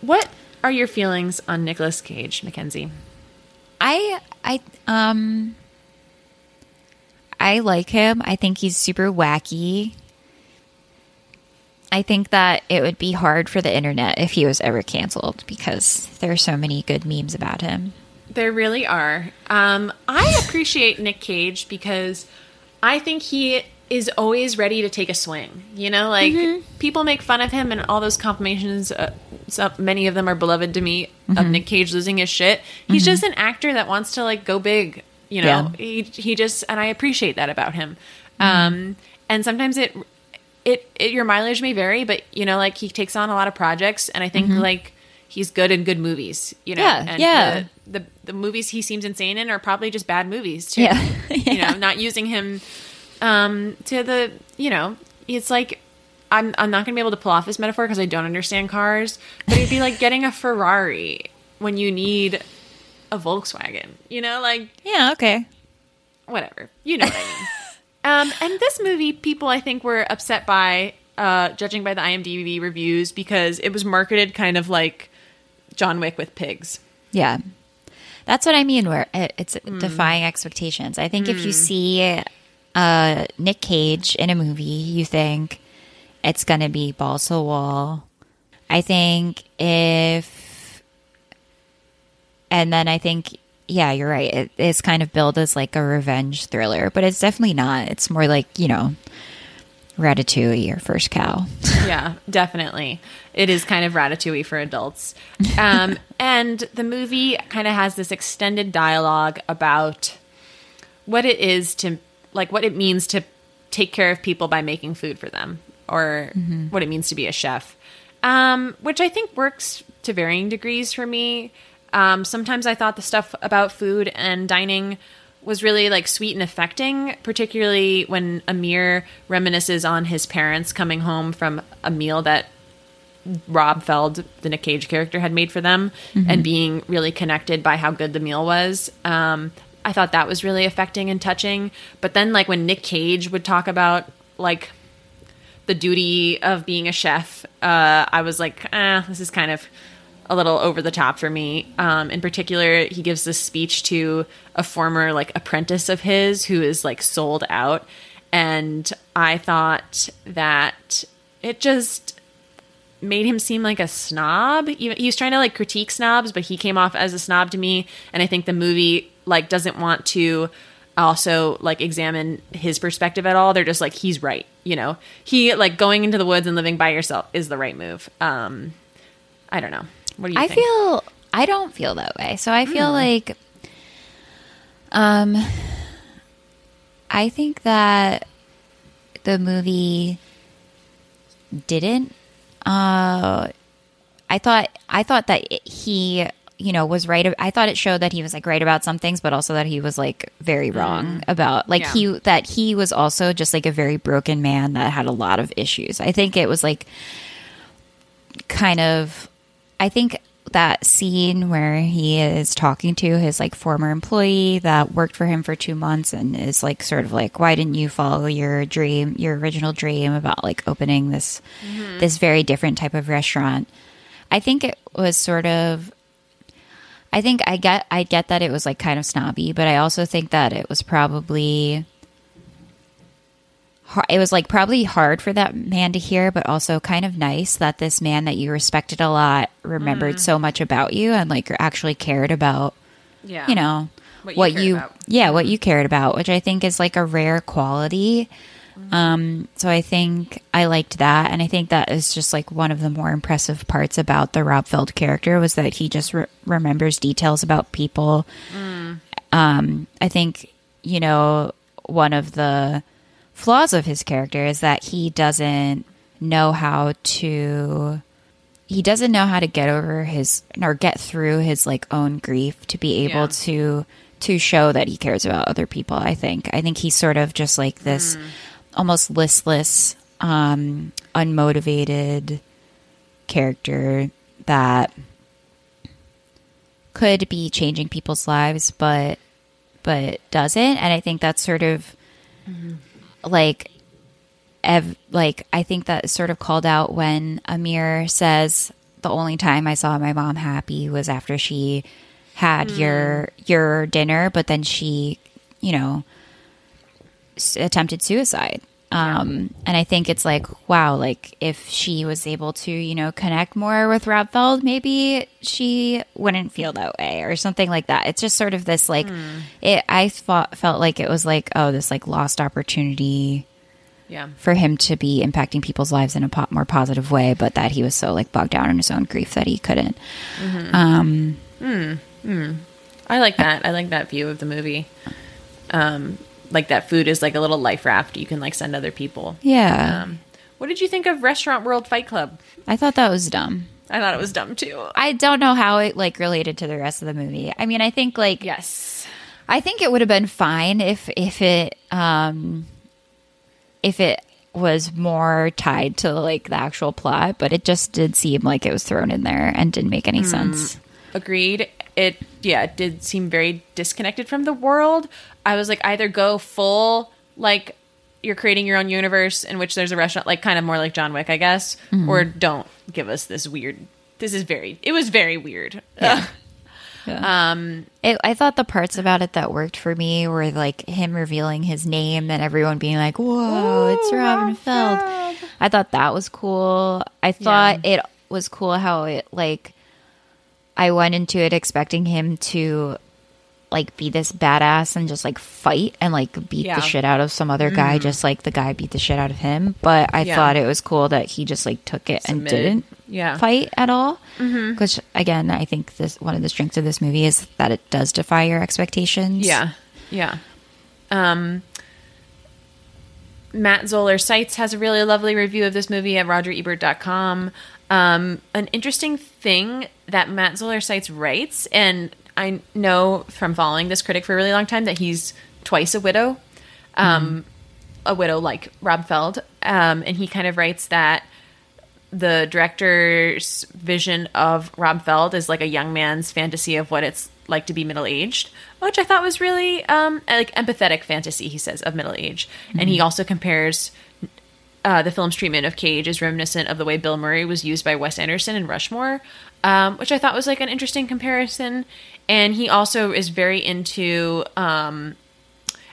What are your feelings on Nicolas Cage, Mackenzie?
I I um I like him. I think he's super wacky. I think that it would be hard for the internet if he was ever canceled because there are so many good memes about him.
There really are. Um, I appreciate Nick Cage because I think he is always ready to take a swing. You know, like mm-hmm. people make fun of him and all those confirmations. Uh, so many of them are beloved to me of mm-hmm. Nick Cage losing his shit. He's mm-hmm. just an actor that wants to like go big. You know, he he just and I appreciate that about him. Um, and sometimes it, it it your mileage may vary, but you know, like he takes on a lot of projects, and I think like he's good in good movies. You know,
Yeah,
and
yeah.
The, the the movies he seems insane in are probably just bad movies too.
Yeah.
you know, not using him um to the you know, it's like I'm I'm not gonna be able to pull off this metaphor because I don't understand cars, but it'd be like getting a Ferrari when you need a Volkswagen. You know, like
Yeah, okay.
whatever. You know what I mean. um, and this movie, people I think were upset by, uh, judging by the IMDb reviews, because it was marketed kind of like John Wick with pigs.
Yeah. That's what I mean where it, it's defying expectations. I think if you see uh Nick Cage in a movie, you think it's going to be balls to the wall. I think if and then I think yeah, you're right. It is kind of billed as like a revenge thriller, but it's definitely not. It's more like, you know, Ratatouille or First Cow.
yeah, definitely. It is kind of ratatouille for adults. Um, and the movie kind of has this extended dialogue about what it is to, like, what it means to take care of people by making food for them, or mm-hmm. what it means to be a chef, um, which I think works to varying degrees for me. Um, sometimes I thought the stuff about food and dining was really like sweet and affecting, particularly when Amir reminisces on his parents coming home from a meal that Rob Feld, the Nick Cage character, had made for them, mm-hmm. and being really connected by how good the meal was. Um, I thought that was really affecting and touching. But then, like when Nick Cage would talk about like the duty of being a chef, uh, I was like, eh, this is kind of a little over the top for me. Um, in particular, he gives this speech to a former like apprentice of his who is like sold out, and I thought that it just made him seem like a snob. He, was trying to like critique snobs, but he came off as a snob to me, and I think the movie like doesn't want to also like examine his perspective at all. They're just like he's right, you know. He like going into the woods and living by yourself is the right move. Um I don't know. What do you
I
think?
feel I don't feel that way. So I feel mm. like um I think that the movie didn't uh I thought I thought that he you know was right I thought it showed that he was like right about some things but also that he was like very mm. wrong mm. about like yeah. he that he was also just like a very broken man that had a lot of issues. I think it was like kind of I think that scene where he is talking to his like former employee that worked for him for two months and is like sort of like why didn't you follow your dream your original dream about like opening this mm-hmm. this very different type of restaurant i think it was sort of i think i get i get that it was like kind of snobby but i also think that it was probably it was like probably hard for that man to hear, but also kind of nice that this man that you respected a lot remembered mm. so much about you and like actually cared about, yeah. you know, what you, what you yeah, what you cared about, which I think is like a rare quality. Um, so I think I liked that, and I think that is just like one of the more impressive parts about the Rob Feld character was that he just re- remembers details about people. Mm. Um, I think you know one of the flaws of his character is that he doesn't know how to he doesn't know how to get over his or get through his like own grief to be able yeah. to to show that he cares about other people i think i think he's sort of just like this mm. Almost listless um unmotivated character that could be changing people's lives but but doesn't and i think that's sort of mm-hmm like ev- like I think that sort of called out when Amir says the only time I saw my mom happy was after she had mm. your your dinner, but then she, you know, attempted suicide. Um, and I think it's like, wow, like if she was able to, you know, connect more with Rob Feld, maybe she wouldn't feel that way or something like that. It's just sort of this like, mm. it, I thought, felt like it was like, oh, this like lost opportunity.
Yeah.
For him to be impacting people's lives in a po- more positive way, but that he was so like bogged down in his own grief that he couldn't. Mm-hmm. Um,
mm. Mm. I like that. I like that view of the movie. Um, like that food is like a little life raft you can like send other people.
Yeah. Um,
what did you think of Restaurant World Fight Club?
I thought that was dumb.
I thought it was dumb too.
I don't know how it like related to the rest of the movie. I mean, I think like
yes,
I think it would have been fine if if it um if it was more tied to like the actual plot, but it just did seem like it was thrown in there and didn't make any mm, sense.
Agreed. It yeah, it did seem very disconnected from the world. I was like either go full like you're creating your own universe in which there's a restaurant like kind of more like John Wick, I guess, mm-hmm. or don't give us this weird this is very it was very weird.
Yeah. yeah. Um it, I thought the parts about it that worked for me were like him revealing his name and everyone being like, "Whoa, it's Robin Feld." Feld. I thought that was cool. I thought yeah. it was cool how it like I went into it expecting him to like be this badass and just like fight and like beat
Yeah.
the shit out of some other guy just like the guy beat the shit out of him but i
Yeah.
thought it was cool that he just like took it and didn't
Yeah.
fight at all because again i think this one of the strengths of this movie is that it does defy your expectations
Yeah, yeah. Um, Matt Zoller Seitz has a really lovely review of this movie at RogerEbert.com. Um, an interesting thing that Matt Zoller Seitz writes, and I know from following this critic for a really long time that he's twice a widow, um, a widow like Rob Feld, um, and he kind of writes that the director's vision of Rob Feld is like a young man's fantasy of what it's like to be middle aged, which I thought was really um, like empathetic fantasy. He says of middle age, and he also compares uh, the film's treatment of Cage is reminiscent of the way Bill Murray was used by Wes Anderson in Rushmore, um, which I thought was like an interesting comparison. And he also is very into um,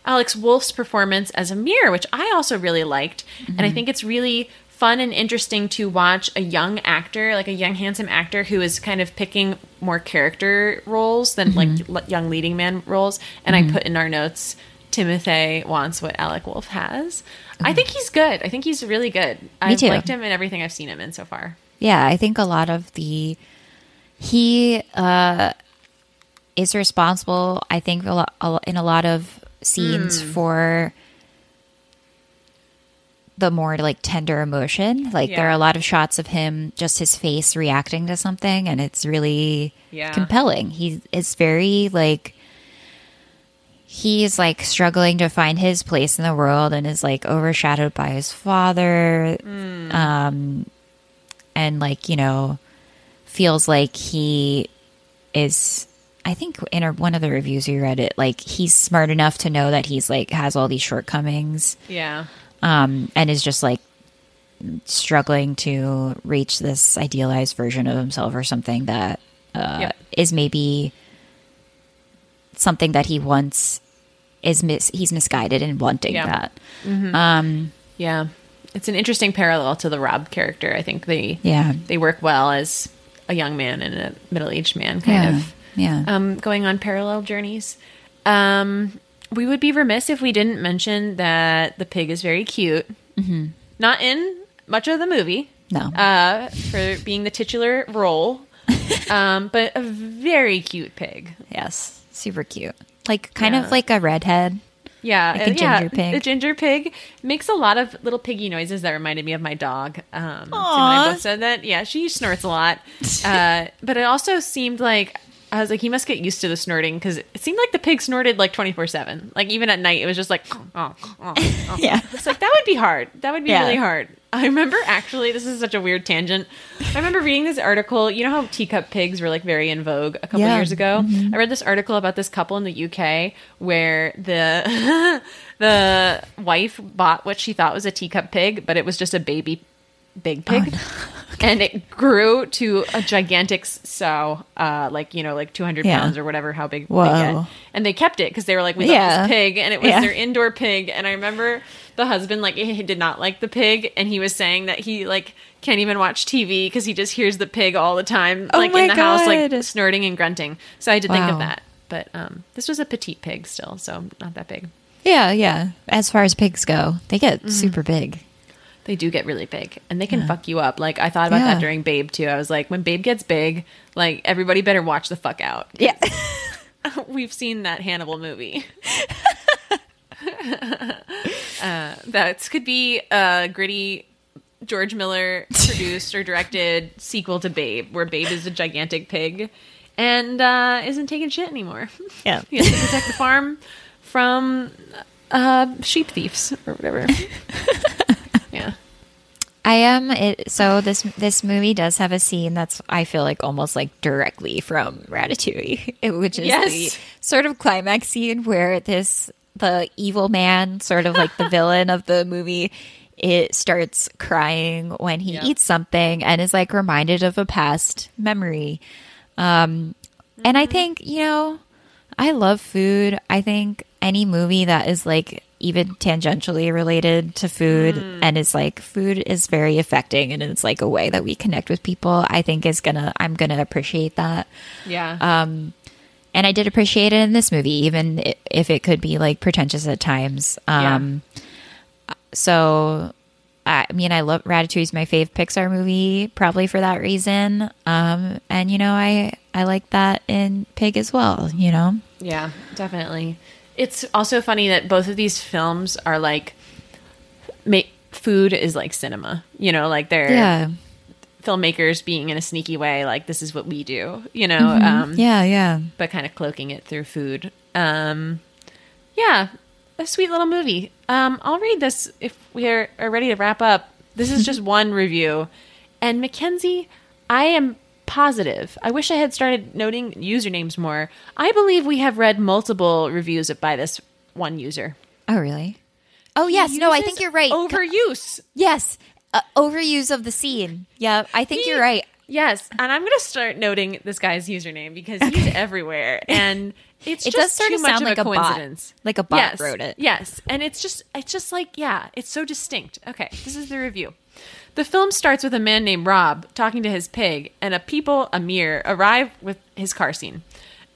Alex Wolff's performance as Amir, which I also really liked. And I think it's really fun and interesting to watch a young actor, like a young handsome actor who is kind of picking more character roles than like young leading man roles. And I put in our notes Timothy wants what Alec Wolff has. I think he's good. I think he's really good. Me I've
too.
liked him in everything I've seen him in so far.
yeah i think a lot of the he uh is responsible i think a lot, in a lot of scenes for the more like tender emotion like there are a lot of shots of him just his face reacting to something and it's really
Yeah.
compelling he is very like he's like struggling to find his place in the world and is like overshadowed by his father um and like you know feels like he is i think in a, one of the reviews you read it like he's smart enough to know that he's like has all these shortcomings.
Yeah.
um and is just like struggling to reach this idealized version of himself or something that uh, is maybe something that he wants is mis- he's misguided in wanting
Yeah.
that um
Yeah. It's an interesting parallel to the Rob character. I think they
yeah
they work well as a young man and a middle-aged man kind
yeah
of
yeah
um, going on parallel journeys. Um, we would be remiss if we didn't mention that the pig is very cute. Mm-hmm. Not in much of the movie,
no
uh, for being the titular role, um, but a very cute pig.
yes super cute like kind
Yeah.
of like a redhead
Yeah,
Like a
uh, yeah,
ginger pig.
The ginger pig makes a lot of little piggy noises that reminded me of my dog. Um, I said that. Yeah, she snorts a lot, uh, but it also seemed like I was like, he must get used to the snorting because it seemed like the pig snorted like twenty four seven. Like even at night, it was just like, oh, oh, oh.
yeah
It's like that would be hard. That would be
Yeah.
really hard. I remember actually, this is such a weird tangent. I remember reading this article. You know how teacup pigs were like very in vogue a couple
Yeah.
years ago. I read this article about this couple in the UK where the the wife bought what she thought was a teacup pig, but it was just a baby big pig. And it grew to a gigantic sow, uh, like you know, like two hundred
Yeah.
pounds or whatever, how big
Whoa.
they get. And they kept it because they were like, we love
Yeah.
this pig, and it was
Yeah.
their indoor pig. And I remember the husband like he did not like the pig, and he was saying that he like can't even watch TV because he just hears the pig all the time,
Oh
like in the house, like snorting and grunting. So I had to think of that. But um, this was a petite pig still, so not that big.
yeah yeah as far as pigs go they get
Mm-hmm.
super big
They do get really big, and they can fuck you up. Like I thought about
Yeah.
that during Babe too. I was like, when Babe gets big, like everybody better watch the fuck out.
yeah
We've seen that Hannibal movie. uh, that could be a gritty George Miller produced or directed sequel to Babe, where Babe is a gigantic pig and uh, isn't taking shit anymore.
yeah
he has to protect the farm from uh, sheep thieves or whatever. yeah.
I am it so this this movie does have a scene that's I feel like almost like directly from Ratatouille, which is
Yes.
the sort of climax scene where this the evil man, sort of like the villain of the movie, it starts crying when he
Yep.
eats something and is like reminded of a past memory. Um and I think, you know, I love food. I think any movie that is like even tangentially related to food and is like food is very affecting and it's like a way that we connect with people, I think is gonna I'm gonna appreciate that.
Yeah.
Um and I did appreciate it in this movie, even if it could be like pretentious at times. Um, so I mean, I love Ratatouille's my fave Pixar movie, probably for that reason. Um, and you know, I I like that in Pig as well. You know,
Yeah, definitely. It's also funny that both of these films are like, ma- food is like cinema. You know, like they're
yeah,
filmmakers being in a sneaky way, like this is what we do. You know, um,
yeah, yeah.
but kind of cloaking it through food. Um, yeah, a sweet little movie. Um, I'll read this if we are, are ready to wrap up. This is just one review. And Mackenzie, I am positive. I wish I had started noting usernames more. I believe we have read multiple reviews by this one user.
Oh, really? Oh, yes. No, I think you're right.
Overuse.
yes, uh, overuse of the scene. Yeah, I think
He-
you're right.
Yes, and I'm going to start noting this guy's username because he's everywhere, and it's
It
just
does sort
too
of
much
sound
of
like
a
a bot.
coincidence.
Like a bot
yes,
wrote it.
Yes, and it's just it's just like yeah, it's so distinct. Okay, this is the review. The film starts with a man named Rob talking to his pig, and a people, Amir, arrive with his car scene.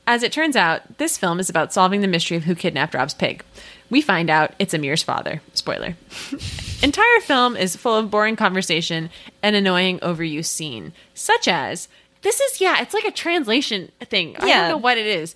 As it turns out, this film is about solving the mystery of who kidnapped Rob's pig. We find out it's Amir's father. Spoiler. Entire film is full of boring conversation and annoying overuse scene, such as this is yeah, it's like a translation thing. I
Yeah.
don't know what it is.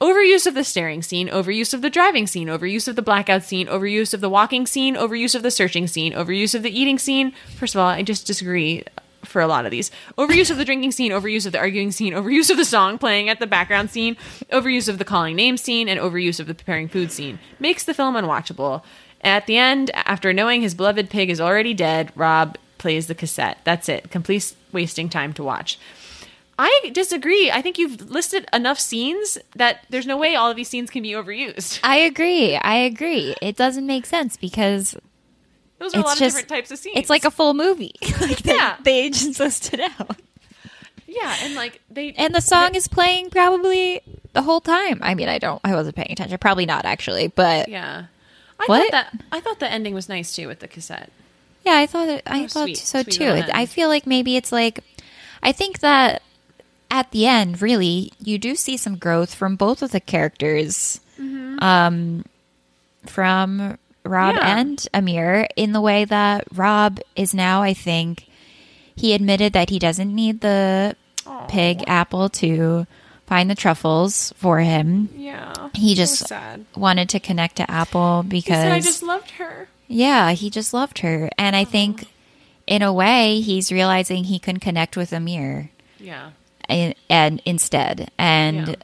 Overuse of the staring scene, overuse of the driving scene, overuse of the blackout scene, overuse of the walking scene, overuse of the searching scene, overuse of the eating scene. First of all, I just disagree for a lot of these. Overuse of the drinking scene, overuse of the arguing scene, overuse of the song playing at the background scene, overuse of the calling name scene, and overuse of the preparing food scene makes the film unwatchable. At the end, after knowing his beloved pig is already dead, Rob plays the cassette. That's it. Complete wasting time to watch. I disagree. I think you've listed enough scenes that there's no way all of these scenes can be overused.
I agree. I agree. It doesn't make sense because
Those are a lot
just-
of different types of scenes.
it's like a full movie. like they,
Yeah.
they just listed out.
yeah, and like they
And the song is playing probably the whole time. I mean, I don't, I wasn't paying attention. Probably not actually, but yeah.
I
What?
thought that I thought the ending was nice too with the cassette.
Yeah, I thought it, I
Oh,
thought
sweet.
so
Sweet
too. It, I feel like maybe it's like, I think that at the end, really, you do see some growth from both of the characters, um, from Rob
Yeah.
and Amir, in the way that Rob is now. I think he admitted that he doesn't need the pig apple to find the truffles for him.
Yeah,
He just wanted to connect to Apple because
said I just loved her.
yeah, he just loved her. And I think in a way he's realizing he can connect with Amir
Yeah,
and, and instead and
Yeah.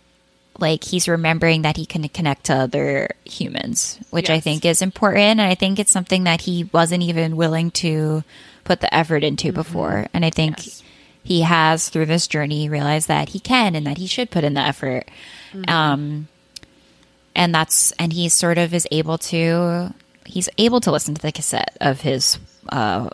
like he's remembering that he can connect to other humans, which I think is important and I think it's something that he wasn't even willing to put the effort into before. And I think
Mm-hmm. Yes.
He has through this journey realized that he can and that he should put in the effort.
Mm-hmm.
Um and that's and he sort of is able to he's able to listen to the cassette of his uh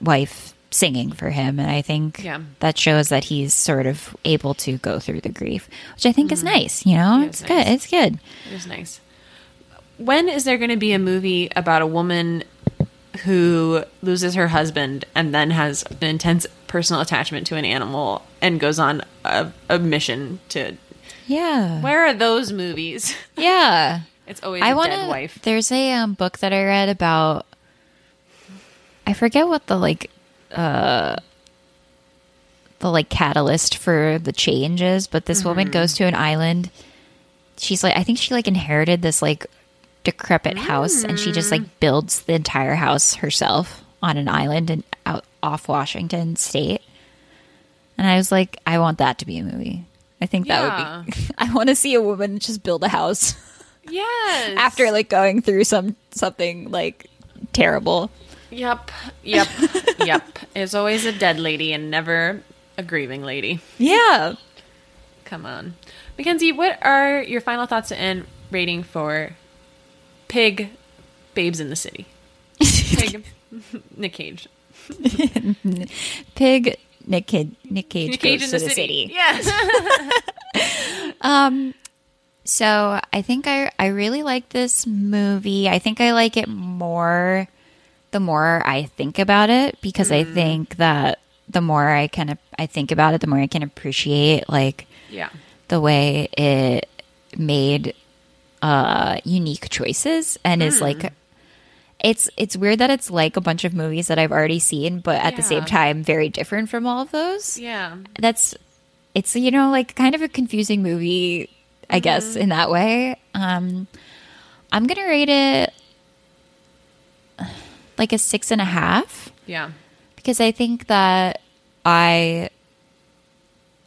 wife singing for him and i think
Yeah.
that shows that he's sort of able to go through the grief which i think is nice you know
Mm-hmm. It
it's
is
good it's good
it was nice. When is there going to be a movie about a woman who loses her husband and then has an intense personal attachment to an animal and goes on a, a mission to
yeah
Where are those movies?
yeah
It's always
i
a
want
dead wife.
there's a um, book that i read about i forget what the like uh the like catalyst for the change is but this woman goes to an island she's like i think she like inherited this like decrepit house and she just like mm. builds the entire house herself on an island and out off washington state and i was like i want that to be a movie i think that would be i want to see a woman just build a house
Yes.
after like going through some something like terrible
Yep. Yep. yep. It's always a dead lady and never a grieving lady.
yeah
Come on. Mackenzie, what are your final thoughts and rating for Pig Babes in the City? Pig Nick Cage.
pig nick Kid, nick cage,
Nick Cage in the,
the
city.
city.
Yes.
Um, so I think I I really like this movie. I think I like it more the more I think about it because I mm. think that the more I kind of I think about it, the more I can appreciate like
yeah.
the way it made uh unique choices and is
Hmm.
like it's it's weird that it's like a bunch of movies that I've already seen, but at the same time very different from all of those.
Yeah.
That's it's you know like kind of a confusing movie, I
Mm-hmm.
guess in that way. Um, I'm gonna rate it like a six and a half
Yeah.
because I think that I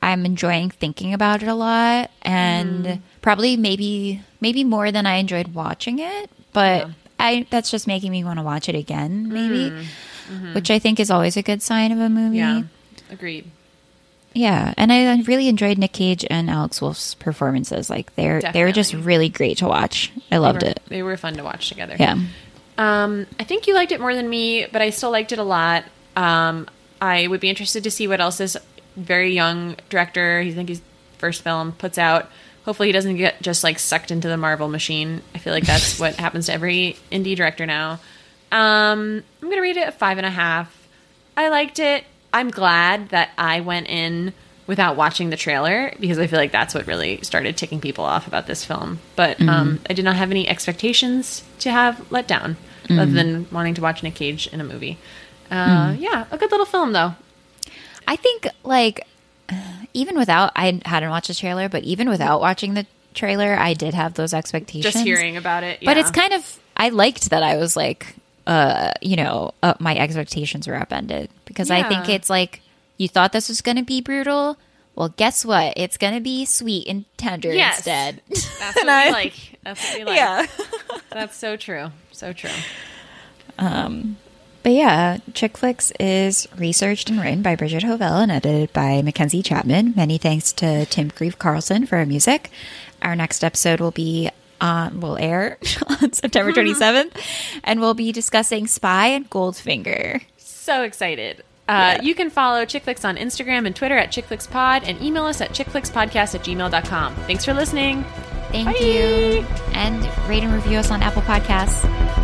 I'm enjoying thinking about it a lot and
Mm.
probably maybe maybe more than I enjoyed watching it, but
Yeah.
I that's just making me want to watch it again maybe. Which I think is always a good sign of a movie.
Mm-hmm. Yeah. Agreed.
Yeah, and I really enjoyed Nick Cage and Alex Wolff's performances. Like they're they were just really great to watch. I loved
they were,
it.
They were fun to watch together.
Yeah.
Um, I think you liked it more than me, but I still liked it a lot. Um, I would be interested to see what else this very young director, I think his first film, puts out. Hopefully, he doesn't get just like sucked into the Marvel machine. I feel like that's what happens to every indie director now. Um, I'm gonna rate it a five and a half. I liked it. I'm glad that I went in without watching the trailer because I feel like that's what really started ticking people off about this film. But um, I did not have any expectations to have let down, other than wanting to watch Nick Cage in a movie. Uh, Yeah, a good little film though.
I think like even without I hadn't watched the trailer, but even without watching the trailer, I did have those expectations.
Just hearing about it,
But it's kind of I liked that I was like uh you know, uh, my expectations were upended because I think it's like you thought this was going to be brutal. Well, guess what? It's going to be sweet and tender
Yes.
instead.
that's what
I-
we like. That's what we like.
yeah.
That's so true. So true.
But yeah, Chick Flicks is researched and written by Bridget Hovell and edited by Mackenzie Chapman. Many thanks to Tim Grieve Carlson for our music. Our next episode will be on will air on September 27th, and we'll be discussing Spy and Goldfinger.
So excited. Uh, You can follow Chick Flicks on Instagram and Twitter at ChickFlicksPod and email us at chickflickspodcast at gmail.com. Thanks for listening.
Thank
Bye.
you. And rate and review us on Apple Podcasts.